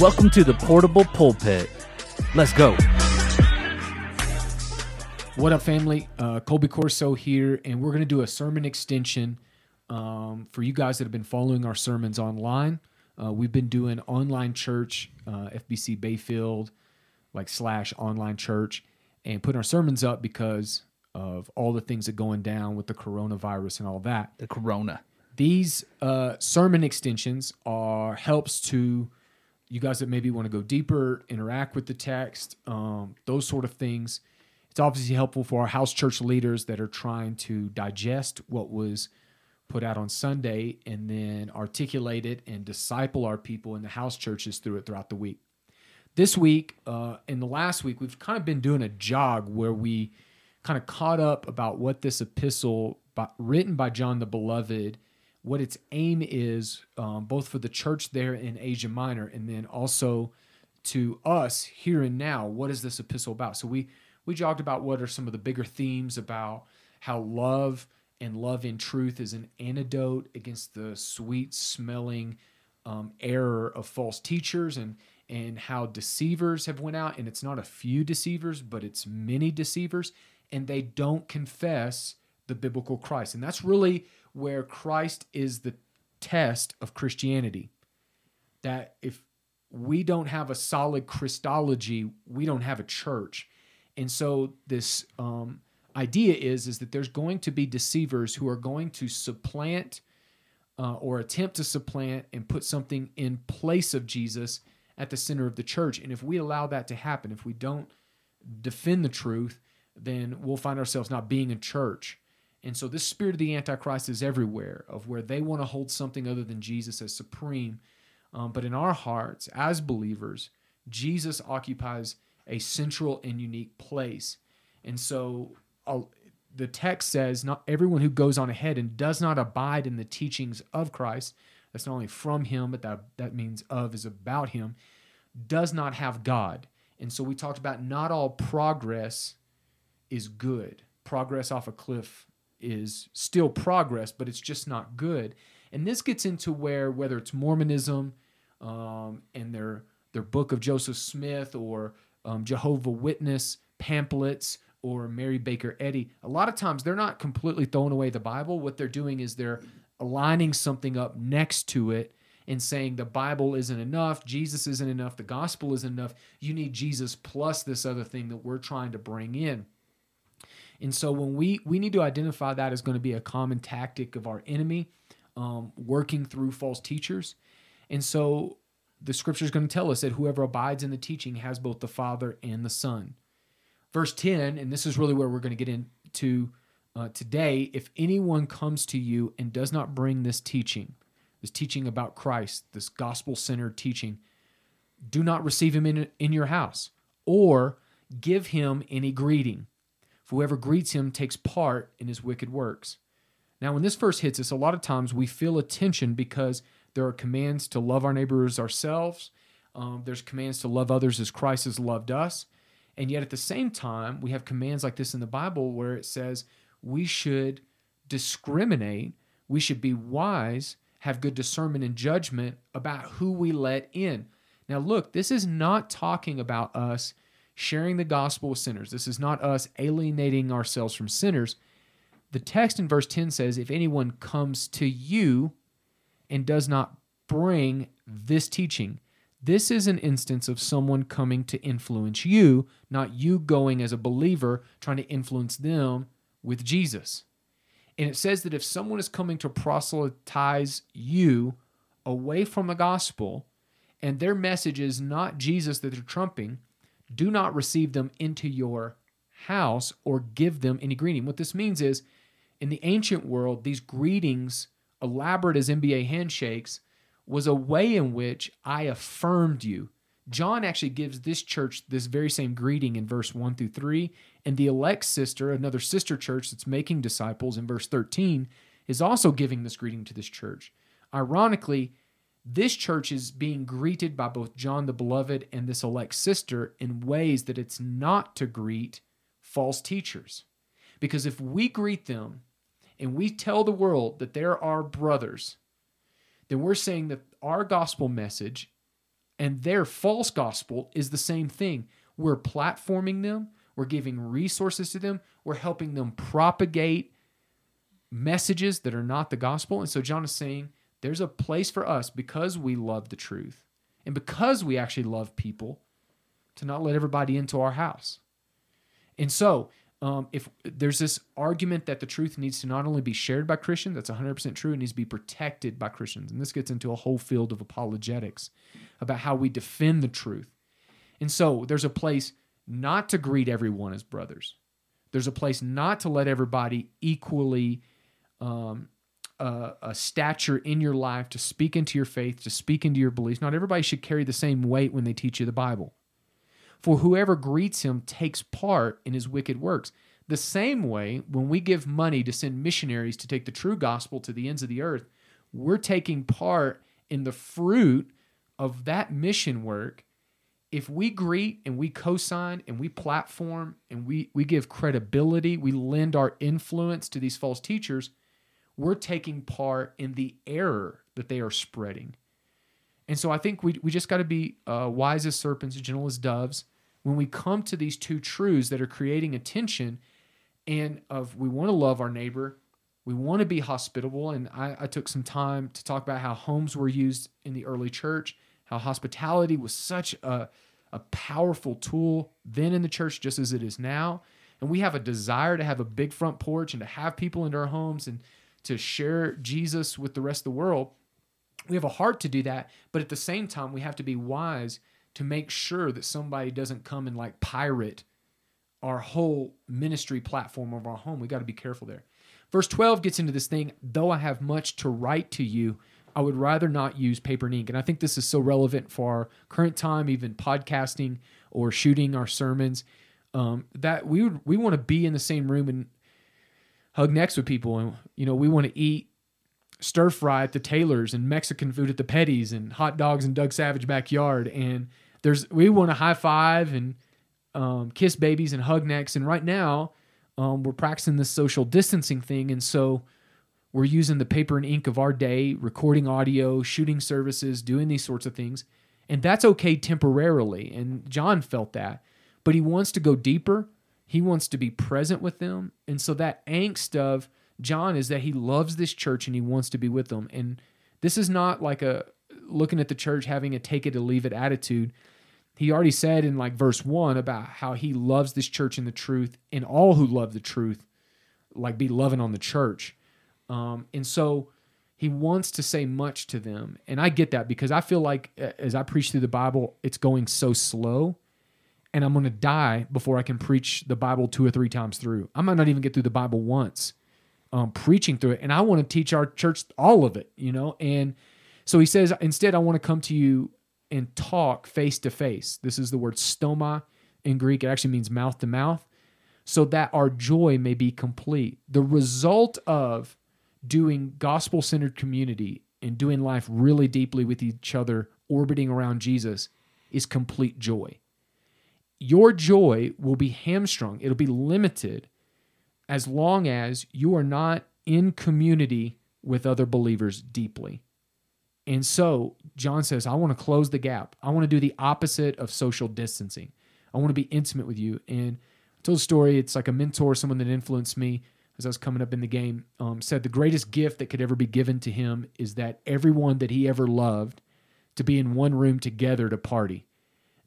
Welcome to the Portable Pulpit. Let's go. What up, family? Uh, Colby Corso here, and we're going to do a sermon extension um, for you guys that have been following our sermons online. Uh, we've been doing online church, uh, FBC Bayfield, like slash online church, and putting our sermons up because of all the things that going down with the coronavirus and all that. The Corona. These uh, sermon extensions are helps to you guys that maybe want to go deeper, interact with the text, um, those sort of things. It's obviously helpful for our house church leaders that are trying to digest what was put out on Sunday and then articulate it and disciple our people in the house churches through it throughout the week. This week, uh, in the last week, we've kind of been doing a jog where we kind of caught up about what this epistle by, written by John the Beloved, what its aim is, um, both for the church there in Asia Minor and then also to us here and now. What is this epistle about? So we we jogged about what are some of the bigger themes about how love and love in truth is an antidote against the sweet smelling um, error of false teachers and and how deceivers have went out and it's not a few deceivers but it's many deceivers and they don't confess the biblical Christ and that's really where Christ is the test of Christianity that if we don't have a solid Christology we don't have a church and so this um, idea is is that there's going to be deceivers who are going to supplant uh, or attempt to supplant and put something in place of Jesus at the center of the church. And if we allow that to happen, if we don't defend the truth, then we'll find ourselves not being a church. And so this spirit of the Antichrist is everywhere, of where they want to hold something other than Jesus as supreme. Um, but in our hearts, as believers, Jesus occupies a central and unique place. And so uh, the text says, not everyone who goes on ahead and does not abide in the teachings of Christ, that's not only from him, but that, that means of is about him, does not have God. And so we talked about not all progress is good. Progress off a cliff is still progress, but it's just not good. And this gets into where, whether it's Mormonism um, and their their book of Joseph Smith or um, Jehovah Witness pamphlets or Mary Baker Eddy, a lot of times they're not completely throwing away the Bible. What they're doing is they're aligning something up next to it and saying the Bible isn't enough, Jesus isn't enough, the gospel isn't enough. You need Jesus plus this other thing that we're trying to bring in. And so when we we need to identify that as going to be a common tactic of our enemy, um, working through false teachers. And so the scripture is going to tell us that whoever abides in the teaching has both the Father and the Son. Verse 10, and this is really where we're going to get into uh, today. If anyone comes to you and does not bring this teaching, this teaching about Christ, this gospel centered teaching, do not receive him in, in your house or give him any greeting. Whoever greets him takes part in his wicked works. Now, when this verse hits us, a lot of times we feel a tension because there are commands to love our neighbors ourselves. Um, there's commands to love others as Christ has loved us. And yet at the same time, we have commands like this in the Bible where it says we should discriminate, we should be wise, have good discernment and judgment about who we let in. Now, look, this is not talking about us sharing the gospel with sinners. This is not us alienating ourselves from sinners. The text in verse 10 says, If anyone comes to you and does not bring this teaching. This is an instance of someone coming to influence you, not you going as a believer trying to influence them with Jesus. And it says that if someone is coming to proselytize you away from the gospel and their message is not Jesus that they're trumping, do not receive them into your house or give them any greeting. What this means is in the ancient world, these greetings elaborate as NBA handshakes, was a way in which I affirmed you. John actually gives this church this very same greeting in verse 1 through 3. And the elect sister, another sister church that's making disciples in verse 13, is also giving this greeting to this church. Ironically, this church is being greeted by both John the Beloved and this elect sister in ways that it's not to greet false teachers. Because if we greet them and we tell the world that there are our brothers, then we're saying that our gospel message And their false gospel is the same thing. We're platforming them, we're giving resources to them, we're helping them propagate messages that are not the gospel. And so John is saying there's a place for us because we love the truth and because we actually love people to not let everybody into our house. And so, um, if there's this argument that the truth needs to not only be shared by Christians, that's 100% true, it needs to be protected by Christians. And this gets into a whole field of apologetics about how we defend the truth. And so, there's a place not to greet everyone as brothers, there's a place not to let everybody equally um, uh, a stature in your life to speak into your faith, to speak into your beliefs. Not everybody should carry the same weight when they teach you the Bible. For whoever greets him takes part in his wicked works. The same way, when we give money to send missionaries to take the true gospel to the ends of the earth, we're taking part in the fruit of that mission work. If we greet and we co sign and we platform and we, we give credibility, we lend our influence to these false teachers, we're taking part in the error that they are spreading. And so I think we, we just got to be uh, wise as serpents, gentle as doves, when we come to these two truths that are creating a tension and of we want to love our neighbor we want to be hospitable and I, I, took some time to talk about how homes were used in the early church how hospitality was such a, a powerful tool then in the church just as it is now and we have a desire to have a big front porch and to have people into our homes and to share jesus with the rest of the world we have a heart to do that but at the same time we have to be wise to make sure that somebody doesn't come and like pirate our whole ministry platform of our home. We got to be careful there. Verse 12 gets into this thing, though I have much to write to you, I would rather not use paper and ink. And I think this is so relevant for our current time, even podcasting or shooting our sermons, um, that we would, we want to be in the same room and hug necks with people. And, you know, we want to eat stir fry at the Taylors and Mexican food at the Petties and hot dogs in Doug Savage backyard. And there's we want to high five and um, kiss babies and hug necks. And right now, um, we're practicing this social distancing thing, and so we're using the paper and ink of our day, recording audio, shooting services, doing these sorts of things, and that's okay temporarily. And John felt that, but he wants to go deeper. He wants to be present with them, and so that angst of John is that he loves this church and he wants to be with them. And this is not like a looking at the church having a take it or leave it attitude he already said in like verse one about how he loves this church and the truth, and all who love the truth, like be loving on the church. Um, and so he wants to say much to them. And I get that because I feel like as I preach through the Bible, it's going so slow. And I'm going to die before I can preach the Bible two or three times through. I might not even get through the Bible once um, preaching through it. And I want to teach our church all of it, you know? And so he says, instead, I want to come to you and talk face to face. This is the word stoma in Greek. It actually means mouth to mouth, so that our joy may be complete. The result of doing gospel centered community and doing life really deeply with each other, orbiting around Jesus, is complete joy. Your joy will be hamstrung, it'll be limited as long as you are not in community with other believers deeply. And so John says, I want to close the gap. I want to do the opposite of social distancing. I want to be intimate with you. And I told a story. It's like a mentor, someone that influenced me as I was coming up in the game, um, said the greatest gift that could ever be given to him is that everyone that he ever loved to be in one room together to party.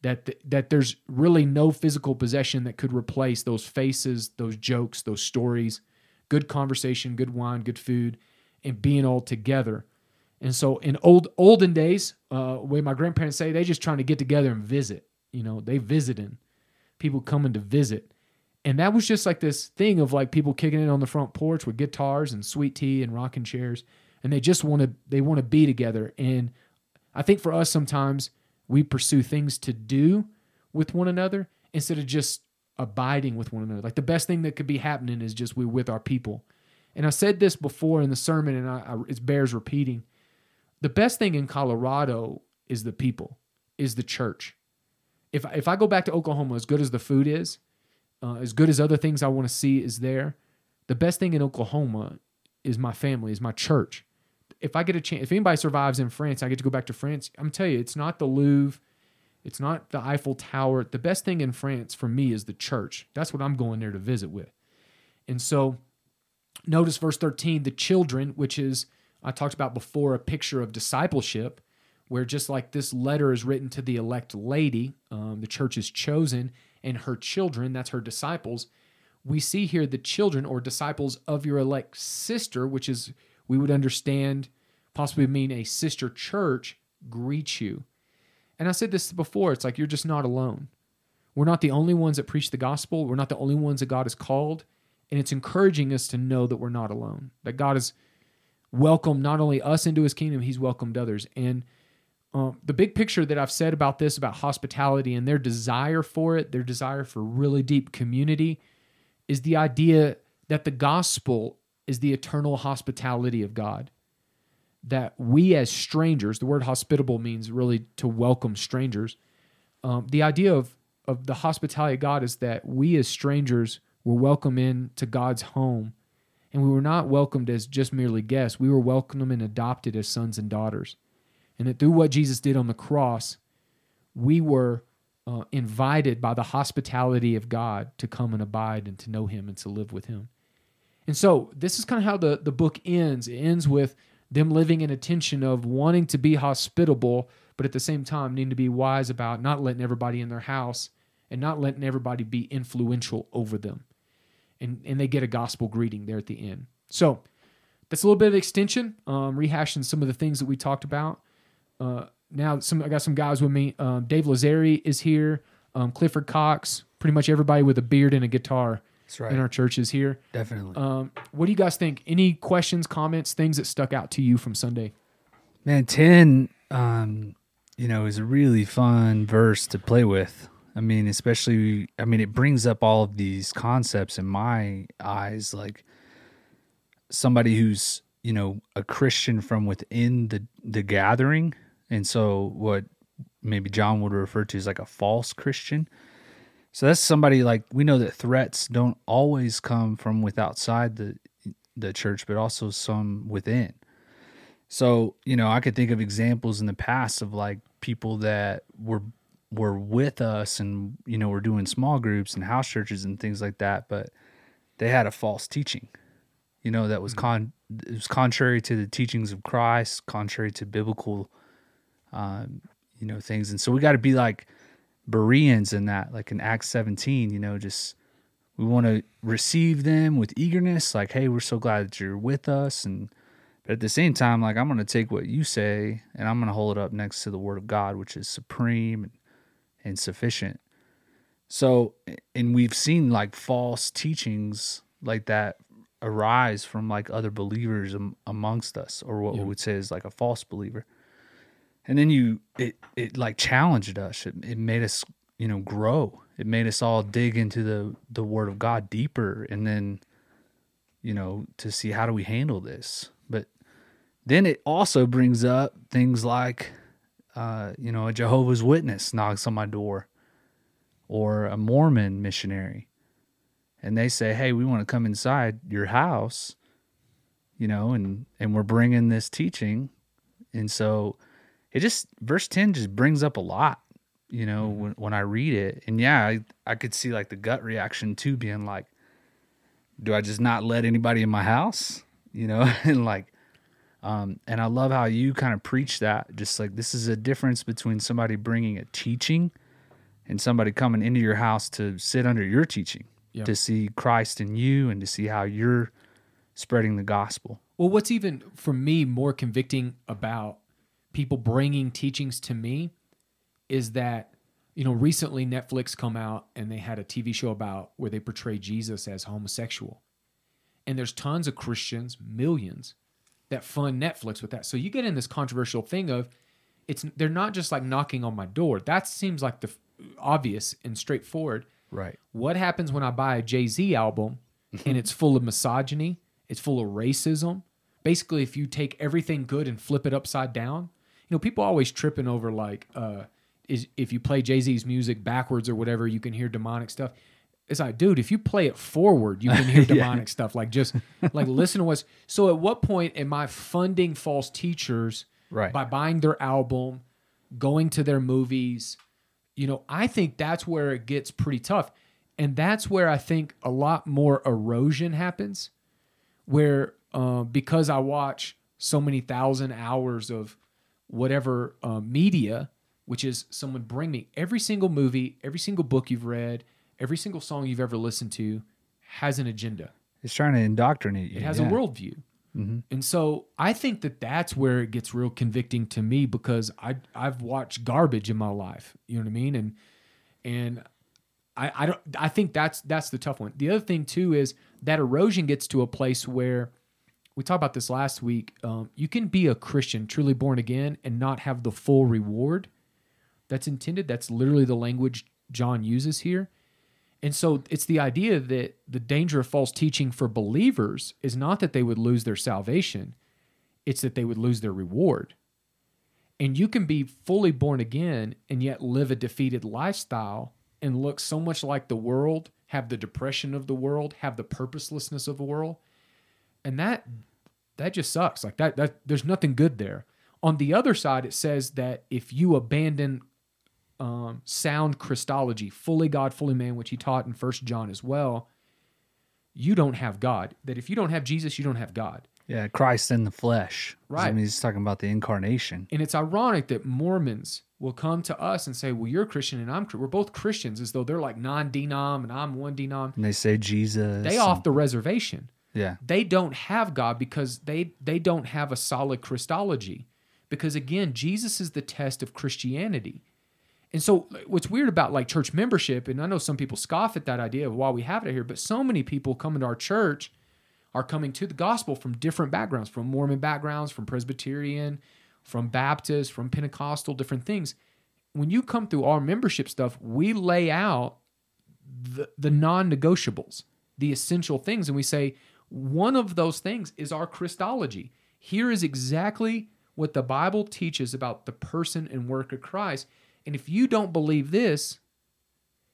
That, that there's really no physical possession that could replace those faces, those jokes, those stories, good conversation, good wine, good food, and being all together and so in old olden days, uh, way my grandparents say, they just trying to get together and visit. You know, they visiting, people coming to visit. And that was just like this thing of like people kicking it on the front porch with guitars and sweet tea and rocking chairs. And they just want to they want to be together. And I think for us sometimes we pursue things to do with one another instead of just abiding with one another. Like the best thing that could be happening is just we're with our people. And I said this before in the sermon, and I, I, it bears repeating the best thing in Colorado is the people, is the church. If if I go back to Oklahoma, as good as the food is, uh, as good as other things I want to see is there, the best thing in Oklahoma is my family, is my church, if I get a chance, if anybody survives in France, I get to go back to France. I'm tell you, it's not the Louvre, it's not the Eiffel Tower. The best thing in France for me is the church. That's what I'm going there to visit with. And so, notice verse 13, the children, which is I talked about before, a picture of discipleship, where just like this letter is written to the elect lady, um, the church is chosen, and her children, that's her disciples. We see here the children or disciples of your elect sister, which is, we would understand, possibly mean a sister church, greets you. And I said this before it's like you're just not alone. We're not the only ones that preach the gospel, we're not the only ones that God has called. And it's encouraging us to know that we're not alone, that God has welcomed not only us into his kingdom, he's welcomed others. And um, the big picture that I've said about this, about hospitality and their desire for it, their desire for really deep community, is the idea that the gospel is the eternal hospitality of God. That we as strangers, the word hospitable means really to welcome strangers. Um, the idea of, of the hospitality of God is that we as strangers were welcome in to God's home. And we were not welcomed as just merely guests. We were welcomed and adopted as sons and daughters and that through what Jesus did on the cross, we were uh, invited by the hospitality of God to come and abide and to know Him and to live with Him. And so this is kind of how the, the book ends. It ends with them living in a tension of wanting to be hospitable, but at the same time needing to be wise about not letting everybody in their house and not letting everybody be influential over them. And, and they get a gospel greeting there at the end. So that's a little bit of extension, um, rehashing some of the things that we talked about. Uh, now some I got some guys with me. Um, Dave Lazari is here. Um, Clifford Cox. Pretty much everybody with a beard and a guitar right. in our churches here. Definitely. Um, what do you guys think? Any questions, comments, things that stuck out to you from Sunday? Man, 10, um, you know, is a really fun verse to play with. I mean, especially, I mean, it brings up all of these concepts in my eyes, like somebody who's, you know, a Christian from within the, the gathering. And so, what maybe John would refer to as like a false Christian. So, that's somebody like we know that threats don't always come from with outside the, the church, but also some within. So, you know, I could think of examples in the past of like people that were were with us and you know, were doing small groups and house churches and things like that, but they had a false teaching. You know, that was con it was contrary to the teachings of Christ, contrary to biblical um, you know, things. And so we got to be like Bereans in that, like in Acts 17, you know, just we want to receive them with eagerness, like, hey, we're so glad that you're with us and but at the same time, like I'm going to take what you say and I'm going to hold it up next to the word of God, which is supreme and, and sufficient. So, and we've seen like false teachings like that arise from like other believers am- amongst us, or what Yeah. we would say is like a false believer. And then you, it, it like challenged us. It, it made us, you know, grow. It made us all dig into the, the word of God deeper. And then, you know, to see how do we handle this. But then it also brings up things like, uh, you know, a Jehovah's Witness knocks on my door or a Mormon missionary. And they say, hey, we want to come inside your house, you know, and, and we're bringing this teaching. And so it just, verse 10 just brings up a lot, you know, when, when I read it. And yeah, I, I could see like the gut reaction too being like, do I just not let anybody in my house? You know, and like, um, and I love how you kind of preach that. Just like this is a difference between somebody bringing a teaching and somebody coming into your house to sit under your teaching, Yeah. to see Christ in you and to see how you're spreading the gospel. Well, what's even for me more convicting about people bringing teachings to me is that you know recently Netflix come out and they had a TV show about where they portray Jesus as homosexual. And there's tons of Christians, millions that fund Netflix with that. So you get in this controversial thing of it's they're not just like knocking on my door. That seems like the f- obvious and straightforward. Right. What happens when I buy a Jay Z album and it's full of misogyny? It's full of racism. Basically, if you take everything good and flip it upside down, you know, people always tripping over like, uh, is if you play Jay Z's music backwards or whatever, you can hear demonic stuff. It's like, dude, if you play it forward, you can hear demonic stuff. Like just like listen to what's so at what point am I funding false teachers Right. by buying their album, going to their movies? You know, I think that's where it gets pretty tough. And that's where I think a lot more erosion happens where uh, because I watch so many thousand hours of whatever uh, media, which is someone bring me every single movie, every single book you've read, every single song you've ever listened to has an agenda. It's trying to indoctrinate you. It has yeah. a worldview. And so I think that that's where it gets real convicting to me because I I've watched garbage in my life. You know what I mean? And and I, I don't I think that's that's the tough one. The other thing too is that erosion gets to a place where we talked about this last week. Um, you can be a Christian, truly born again, and not have the full reward that's intended. That's literally the language John uses here. And so it's the idea that the danger of false teaching for believers is not that they would lose their salvation, it's that they would lose their reward. And you can be fully born again and yet live a defeated lifestyle and look so much like the world, have the depression of the world, have the purposelessness of the world. And that that just sucks. Like that that there's nothing good there. On the other side it says that if you abandon um, sound Christology, fully God, fully man, which he taught in First John as well, you don't have God. That if you don't have Jesus, you don't have God. Yeah, Christ in the flesh. Right. I mean, he's talking about the incarnation. And it's ironic that Mormons will come to us and say, "Well, you're a Christian and I'm we're both Christians," as though they're like non-denom and I'm one denom. And they say Jesus. They and- off the reservation. Yeah. They don't have God because they they don't have a solid Christology. Because again, Jesus is the test of Christianity. And so what's weird about like church membership, and I know some people scoff at that idea of why we have it here, but so many people coming to our church are coming to the gospel from different backgrounds, from Mormon backgrounds, from Presbyterian, from Baptist, from Pentecostal, different things. When you come through our membership stuff, we lay out the, the non-negotiables, the essential things, and we say one of those things is our Christology. Here is exactly what the Bible teaches about the person and work of Christ. And if you don't believe this,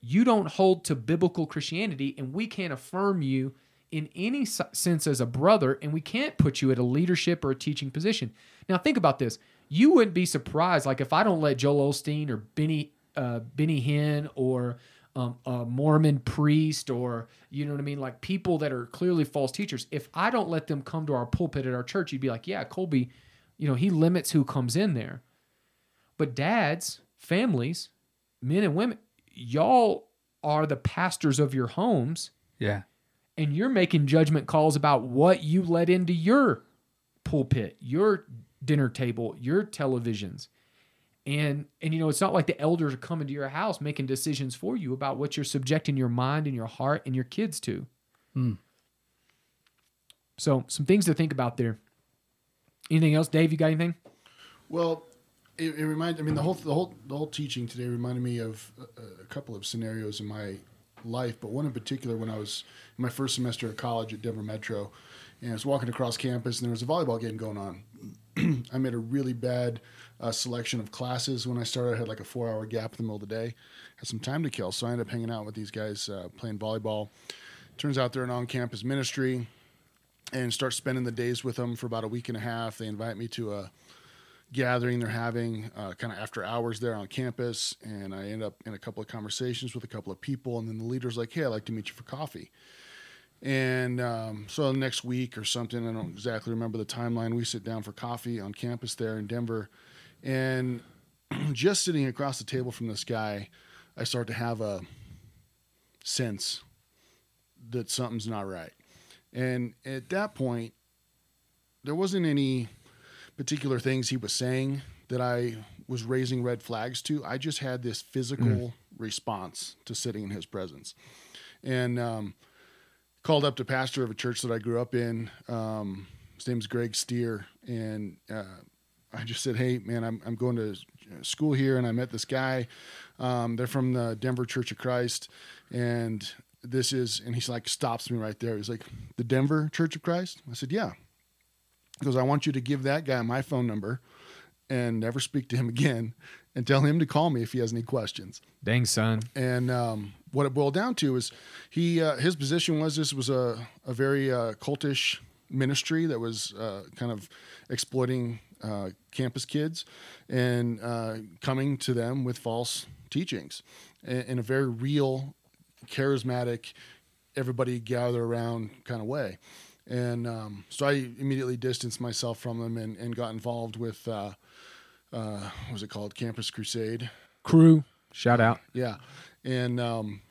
you don't hold to biblical Christianity, and we can't affirm you in any sense as a brother, and we can't put you at a leadership or a teaching position. Now, think about this. You wouldn't be surprised, like if I don't let Joel Osteen or Benny uh, Benny Hinn or um, a Mormon priest or you know what I mean, like people that are clearly false teachers. If I don't let them come to our pulpit at our church, you'd be like, yeah, Colby, you know, he limits who comes in there. But dads, families, men and women, y'all are the pastors of your homes Yeah. and you're making judgment calls about what you let into your pulpit, your dinner table, your televisions. And and you know, it's not like the elders are coming to your house making decisions for you about what you're subjecting your mind and your heart and your kids to. Hmm. So, some things to think about there. Anything else, Dave? You got anything? Well, it, it reminded. I mean, the whole the whole the whole teaching today reminded me of a, a couple of scenarios in my life, but one in particular when I was in my first semester of college at Denver Metro, and I was walking across campus, and there was a volleyball game going on. I made a really bad uh, selection of classes when I started. I had like a four-hour gap in the middle of the day, had some time to kill, so I ended up hanging out with these guys uh, playing volleyball. Turns out they're an on-campus ministry, and start spending the days with them for about a week and a half. They invite me to a gathering they're having uh, kind of after hours there on campus and i end up in a couple of conversations with a couple of people and then the leader's like hey i'd like to meet you for coffee and um, so the next week or something i don't exactly remember the timeline we sit down for coffee on campus there in denver and just sitting across the table from this guy i start to have a sense that something's not right and at that point there wasn't any particular things he was saying that I was raising red flags to. I just had this physical response to sitting in his presence, and um, called up the pastor of a church that I grew up in. Um, his name's Greg Stier, and uh, I just said, "Hey, man, I'm I'm going to school here, and I met this guy. Um, they're from the Denver Church of Christ, and." This is, and he's like, stops me right there. He's like, the Denver Church of Christ? I said, yeah. He goes, I want you to give that guy my phone number and never speak to him again and tell him to call me if he has any questions. Dang, son. And um, what it boiled down to is he uh, his position was this was a a very uh, cultish ministry that was uh, kind of exploiting uh, campus kids and uh, coming to them with false teachings in, in a very real, charismatic, everybody gather around kind of way. And um, so I immediately distanced myself from them and, and got involved with uh, uh, what was it called, Campus Crusade. Cru, shout out. Yeah, and um,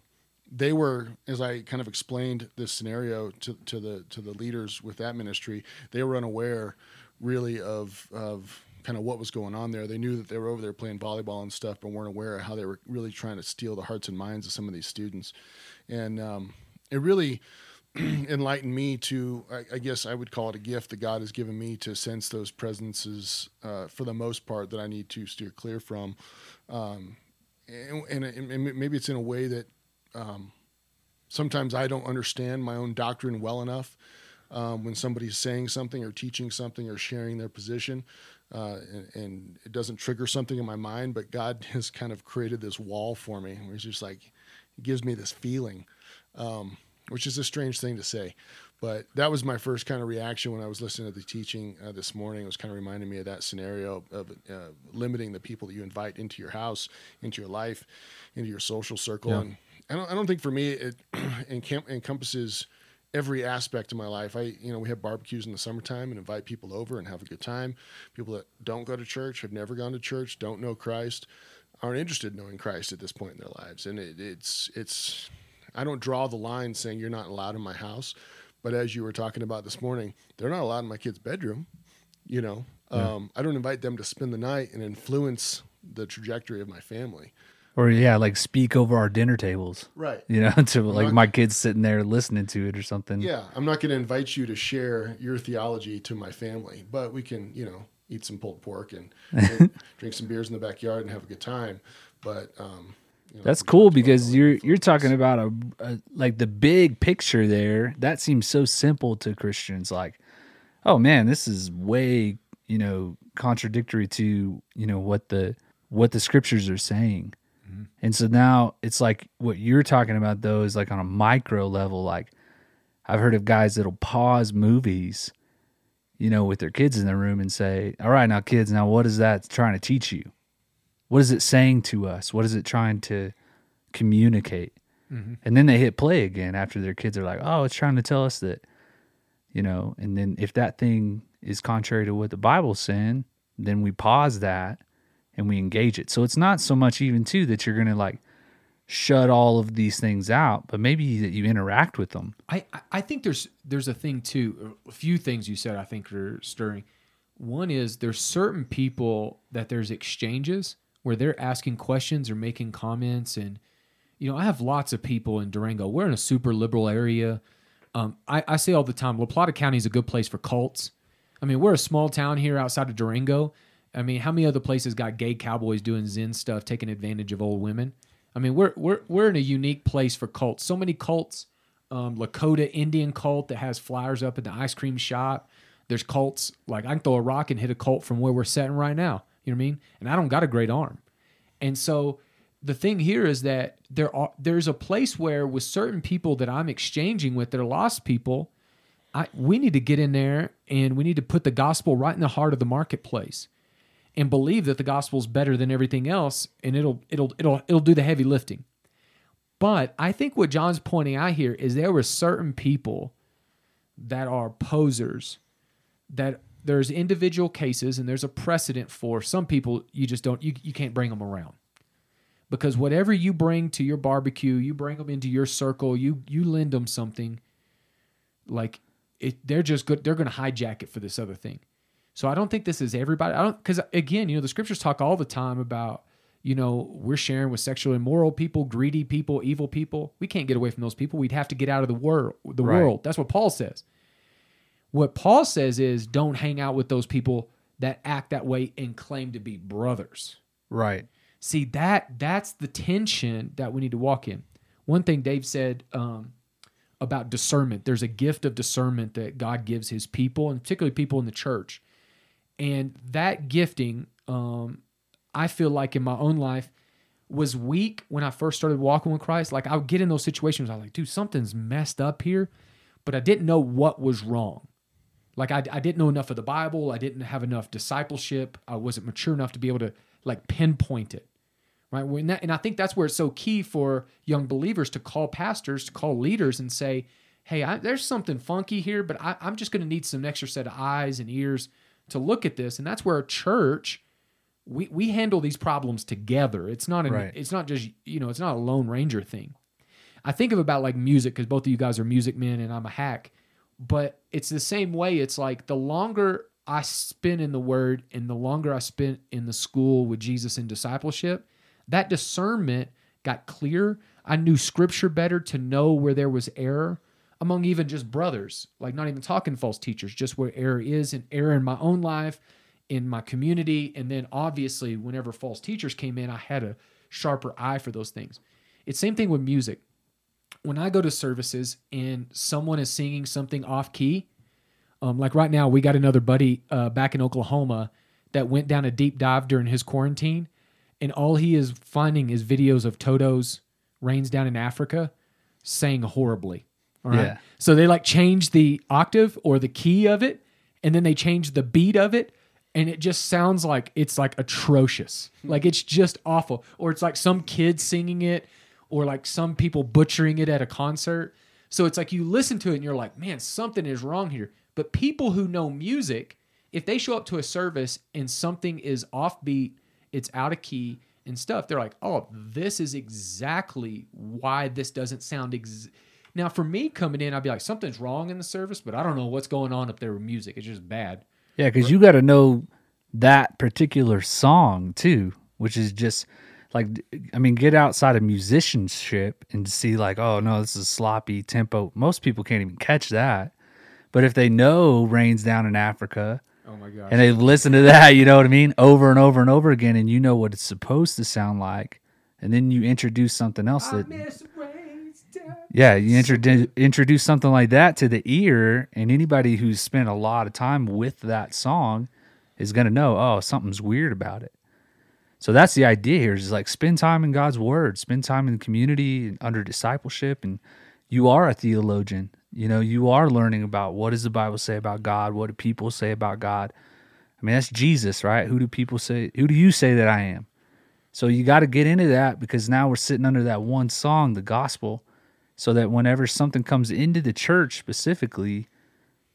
they were, as I kind of explained this scenario to, to the to the leaders with that ministry, they were unaware really of of kind of what was going on there. They knew that they were over there playing volleyball and stuff, but weren't aware of how they were really trying to steal the hearts and minds of some of these students. And um, it really enlightened me to, I, I, guess I would call it a gift that God has given me to sense those presences uh, for the most part that I need to steer clear from. Um, and, and, and, maybe it's in a way that um, sometimes I don't understand my own doctrine well enough. Um, when somebody's saying something or teaching something or sharing their position, uh, and, and, it doesn't trigger something in my mind, but God has kind of created this wall for me where He's just like, He gives me this feeling. Um, which is a strange thing to say. But that was my first kind of reaction when I was listening to the teaching uh, this morning. It was kind of reminding me of that scenario of uh, limiting the people that you invite into your house, into your life, into your social circle. Yeah. And I don't, I don't think for me it encamp- encompasses every aspect of my life. I, you know, we have barbecues in the summertime and invite people over and have a good time. People that don't go to church, have never gone to church, don't know Christ, aren't interested in knowing Christ at this point in their lives. And it, it's, it's, I don't draw the line saying you're not allowed in my house. But as you were talking about this morning, they're not allowed in my kid's bedroom. You know, yeah. um, I don't invite them to spend the night and influence the trajectory of my family. Or yeah, like speak over our dinner tables. Right. You know, to like not, my kids sitting there listening to it or something. Yeah, I'm not going to invite you to share your theology to my family, but we can, you know, eat some pulled pork and, and drink some beers in the backyard and have a good time. But um, know, That's cool because you're you're talking about a, a, like the big picture there. That seems so simple to Christians. Like, oh man, this is way you know contradictory to you know what the what the scriptures are saying. Mm-hmm. And so now it's like what you're talking about though is like on a micro level. Like I've heard of guys that'll pause movies, you know, with their kids in the room and say, "All right, now kids, now what is that trying to teach you?" what is it saying to us? What is it trying to communicate? Mm-hmm. And then they hit play again after their kids are like, oh, it's trying to tell us that, you know, and then if that thing is contrary to what the Bible's saying, then we pause that and we engage it. So it's not so much even too that you're going to like shut all of these things out, but maybe that you interact with them. I, I think there's there's a thing too, a few things you said I think are stirring. One is there's certain people that there's exchanges where they're asking questions or making comments. And, you know, I have lots of people in Durango. We're in a super liberal area. Um, I, I say all the time, La Plata County is a good place for cults. I mean, we're a small town here outside of Durango. I mean, how many other places got gay cowboys doing Zen stuff, taking advantage of old women? I mean, we're we're we're in a unique place for cults. So many cults. Um, Lakota Indian cult that has flyers up at the ice cream shop. There's cults like I can throw a rock and hit a cult from where we're sitting right now. You know what I mean? And I don't got a great arm. And so the thing here is that there are there's a place where with certain people that I'm exchanging with they're lost people, I we need to get in there and we need to put the gospel right in the heart of the marketplace and believe that the gospel is better than everything else and it'll it'll it'll it'll do the heavy lifting. But I think what John's pointing out here is there were certain people that are posers that there's individual cases and there's a precedent for some people you just don't you, you can't bring them around because whatever you bring to your barbecue you bring them into your circle you you lend them something like it they're just good they're going to hijack it for this other thing so i don't think this is everybody i don't because again you know the scriptures talk all the time about you know we're sharing with sexually immoral people greedy people evil people we can't get away from those people we'd have to get out of the world the right. world that's what paul says what Paul says is don't hang out with those people that act that way and claim to be brothers. Right. See that that's the tension that we need to walk in. One thing Dave said um, about discernment. There's a gift of discernment that God gives His people, and particularly people in the church. And that gifting, um, I feel like in my own life, was weak when I first started walking with Christ. Like I would get in those situations, I was like, dude, something's messed up here, but I didn't know what was wrong. Like I, I didn't know enough of the Bible. I didn't have enough discipleship. I wasn't mature enough to be able to like pinpoint it. Right. When that, and I think that's where it's so key for young believers to call pastors, to call leaders and say, hey, I, there's something funky here, but I, I'm just going to need some extra set of eyes and ears to look at this. And that's where a church, we, we handle these problems together. It's not an, Right. it's not just, you know, it's not a lone ranger thing. I think of about like music because both of you guys are music men and I'm a hack, but it's the same way. It's like the longer I spend in the word and the longer I spent in the school with Jesus in discipleship, that discernment got clear. I knew scripture better to know where there was error among even just brothers, like not even talking false teachers, just where error is and error in my own life, in my community. And then obviously, whenever false teachers came in, I had a sharper eye for those things. It's same thing with music when I go to services and someone is singing something off key, um, like right now, we got another buddy uh, back in Oklahoma that went down a deep dive during his quarantine, and all he is finding is videos of Toto's rains down in Africa sang horribly. All right. Yeah. So they like change the octave or the key of it, and then they change the beat of it, and it just sounds like it's like atrocious. Hmm. Like it's just awful. Or it's like some kid singing it, or like some people butchering it at a concert. So it's like you listen to it and you're like, man, something is wrong here. But people who know music, if they show up to a service and something is offbeat, it's out of key and stuff, they're like, oh, this is exactly why this doesn't sound. Ex-. Now, for me coming in, I'd be like, something's wrong in the service, but I don't know what's going on up there with music. It's just bad. Yeah, because you got to know that particular song too, which is just like, I mean, get outside of musicianship and see, like, oh no, this is sloppy tempo. Most people can't even catch that. But if they know Rains Down in Africa Oh my gosh. and they've listened to that, you know what I mean, over and over and over again, and you know what it's supposed to sound like, and then you introduce something else ah, that yeah, you introduce introduce something like that to the ear, and anybody who's spent a lot of time with that song is gonna know, oh, something's weird about it. So that's the idea here is like spend time in God's word, spend time in the community and under discipleship, and you are a theologian. You know, you are learning about what does the Bible say about God, what do people say about God. I mean, that's Jesus, right? Who do people say? Who do you say that I am? So you got to get into that because now we're sitting under that one song, the gospel, so that whenever something comes into the church specifically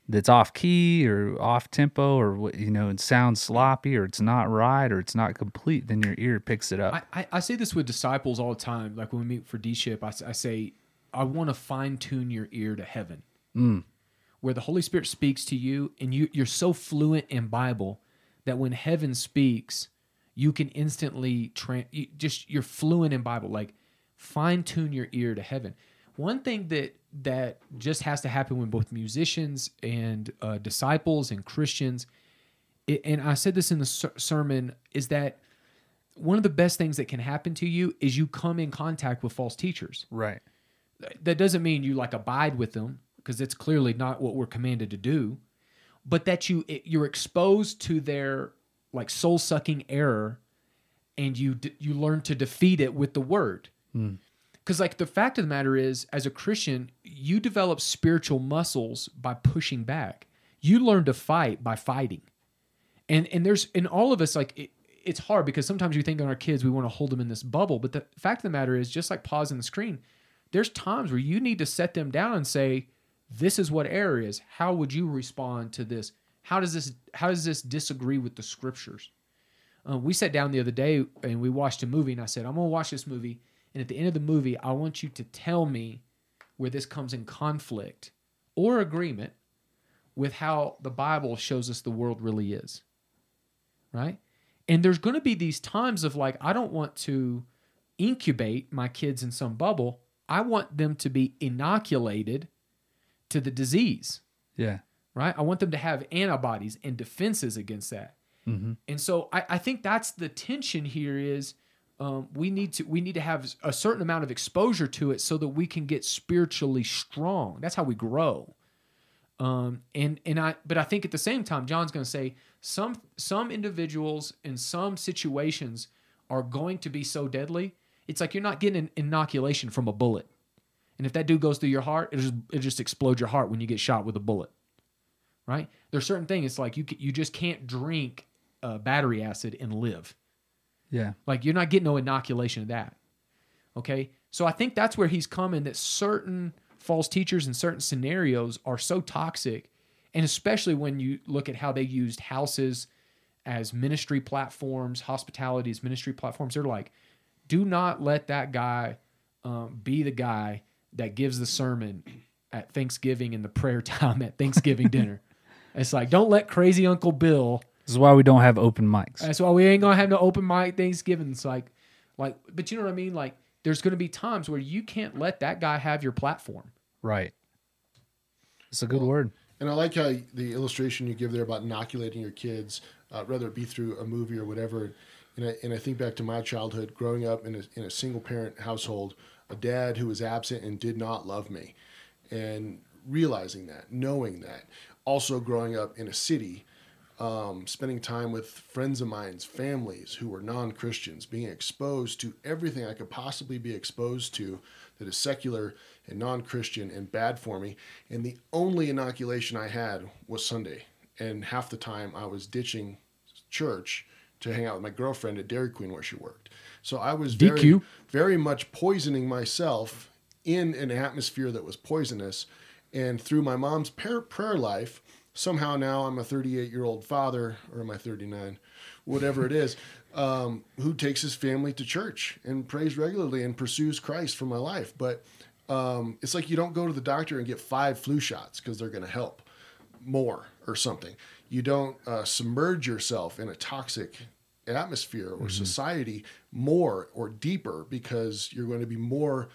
that's off key or off tempo or you know it sounds sloppy or it's not right or it's not complete, then your ear picks it up. I, I, I say this with disciples all the time. Like when we meet for D ship, I say, I want to fine tune your ear to heaven, mm. where the Holy Spirit speaks to you, and you you're so fluent in Bible that when heaven speaks, you can instantly tra- you just you're fluent in Bible. Like fine tune your ear to heaven. One thing that that just has to happen when both musicians and uh, disciples and Christians, it, and I said this in the ser- sermon, is that one of the best things that can happen to you is you come in contact with false teachers. right. That doesn't mean you like abide with them because it's clearly not what we're commanded to do, but that you it- you're exposed to their like soul sucking error, and you d- you learn to defeat it with the word. Because like the fact of the matter is, as a Christian, you develop spiritual muscles by pushing back. You learn to fight by fighting. And and there's in all of us like it, it's hard because sometimes we think on our kids we want to hold them in this bubble. But the fact of the matter is just like pausing the screen there's times where you need to set them down and say this is what error is. How would you respond to this? How does this how does this disagree with the scriptures? Uh, we sat down the other day and we watched a movie and i said i'm going to watch this movie and at the end of the movie i want you to tell me where this comes in conflict or agreement with how the bible shows us the world really is right? And there's going to be these times of like, I don't want to incubate my kids in some bubble. I want them to be inoculated to the disease, Yeah. right? I want them to have antibodies and defenses against that. Mm-hmm. And so I, I think that's the tension here is um, we need to we need to have a certain amount of exposure to it so that we can get spiritually strong. That's how we grow. Um, and and I but I think at the same time, John's going to say some some individuals in some situations are going to be so deadly It's like you're not getting an inoculation from a bullet. And if that dude goes through your heart, it just it just explodes your heart when you get shot with a bullet. Right? There's certain things. It's like you you just can't drink uh, battery acid and live. Yeah. Like you're not getting no inoculation of that. Okay. So I think that's where he's coming that certain false teachers in certain scenarios are so toxic. And especially when you look at how they used houses as ministry platforms, hospitality as ministry platforms, they're like, do not let that guy um, be the guy that gives the sermon at Thanksgiving and the prayer time at Thanksgiving dinner. It's like, don't let crazy Uncle Bill This is why we don't have open mics. that's why we ain't gonna have no open mic Thanksgiving. It's like, like, but you know what I mean? Like, there's gonna be times where you can't let that guy have your platform. Right. It's a good word. And I like how the illustration you give there about inoculating your kids, uh, whether it be through a movie or whatever. And I, and I think back to my childhood, growing up in a, in a single parent household, a dad who was absent and did not love me, and realizing that, knowing that. Also, growing up in a city, um, spending time with friends of mine's families who were non Christians, being exposed to everything I could possibly be exposed to that is secular and non Christian and bad for me. And the only inoculation I had was Sunday. And half the time I was ditching church to hang out with my girlfriend at Dairy Queen where she worked. So I was very, DQ. very much poisoning myself in an atmosphere that was poisonous. And through my mom's prayer, prayer life, somehow now I'm a 38 year old father, or am I 39? Whatever it is, um, who takes his family to church and prays regularly and pursues Christ for my life. But um, it's like you don't go to the doctor and get five flu shots because they're going to help more or something. You don't uh, submerge yourself in a toxic atmosphere or society more or deeper because you're going to be more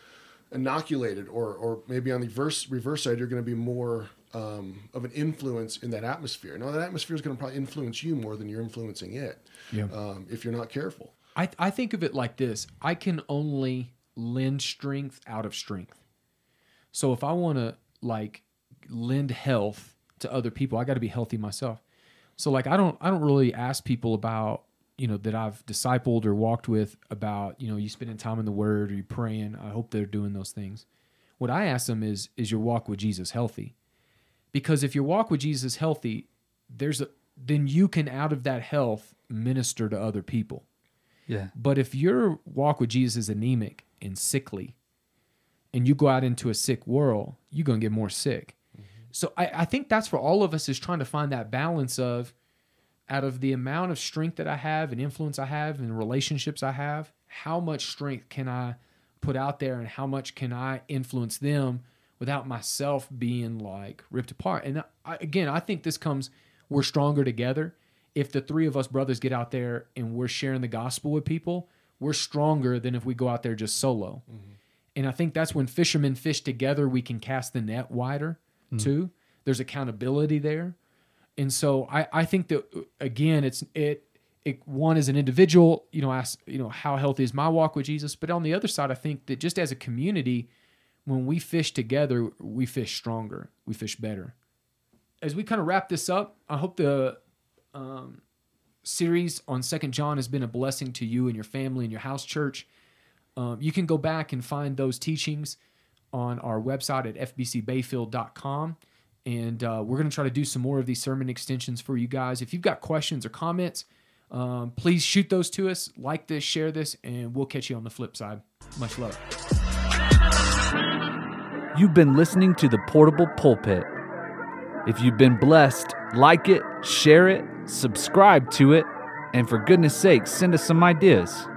inoculated or or maybe on the reverse reverse side you're going to be more um, of an influence in that atmosphere. Now that atmosphere is going to probably influence you more than you're influencing it Yeah. um, if you're not careful. I I think of it like this: I can only lend strength out of strength. So if I want to like lend health to other people, I got to be healthy myself. So like I don't I don't really ask people about you know that I've discipled or walked with about you know you spending time in the Word or you praying. I hope they're doing those things. What I ask them is is your walk with Jesus healthy? Because if your walk with Jesus is healthy, there's a then you can out of that health minister to other people. Yeah. But if your walk with Jesus is anemic and sickly, and you go out into a sick world, you're gonna get more sick. Mm-hmm. So I, I think that's for all of us is trying to find that balance of out of the amount of strength that I have and influence I have and relationships I have, how much strength can I put out there and how much can I influence them without myself being like ripped apart? And I, again, I think this comes we're stronger together. If the three of us brothers get out there and we're sharing the gospel with people, we're stronger than if we go out there just solo. And I think that's when fishermen fish together, we can cast the net wider too. There's accountability there. And so I, I think that uh, again, it's it it one as an individual, you know, ask, you know, how healthy is my walk with Jesus? But on the other side, I think that just as a community, when we fish together, we fish stronger, we fish better. As we kind of wrap this up, I hope the um, series on Second John has been a blessing to you and your family and your house church. Um, you can go back and find those teachings on our website at fbcbayfield.com. And uh, we're going to try to do some more of these sermon extensions for you guys. If you've got questions or comments, um, please shoot those to us. Like this, share this, and we'll catch you on the flip side. Much love. You've been listening to the Portable Pulpit. If you've been blessed, like it, share it, subscribe to it, and for goodness sake, send us some ideas.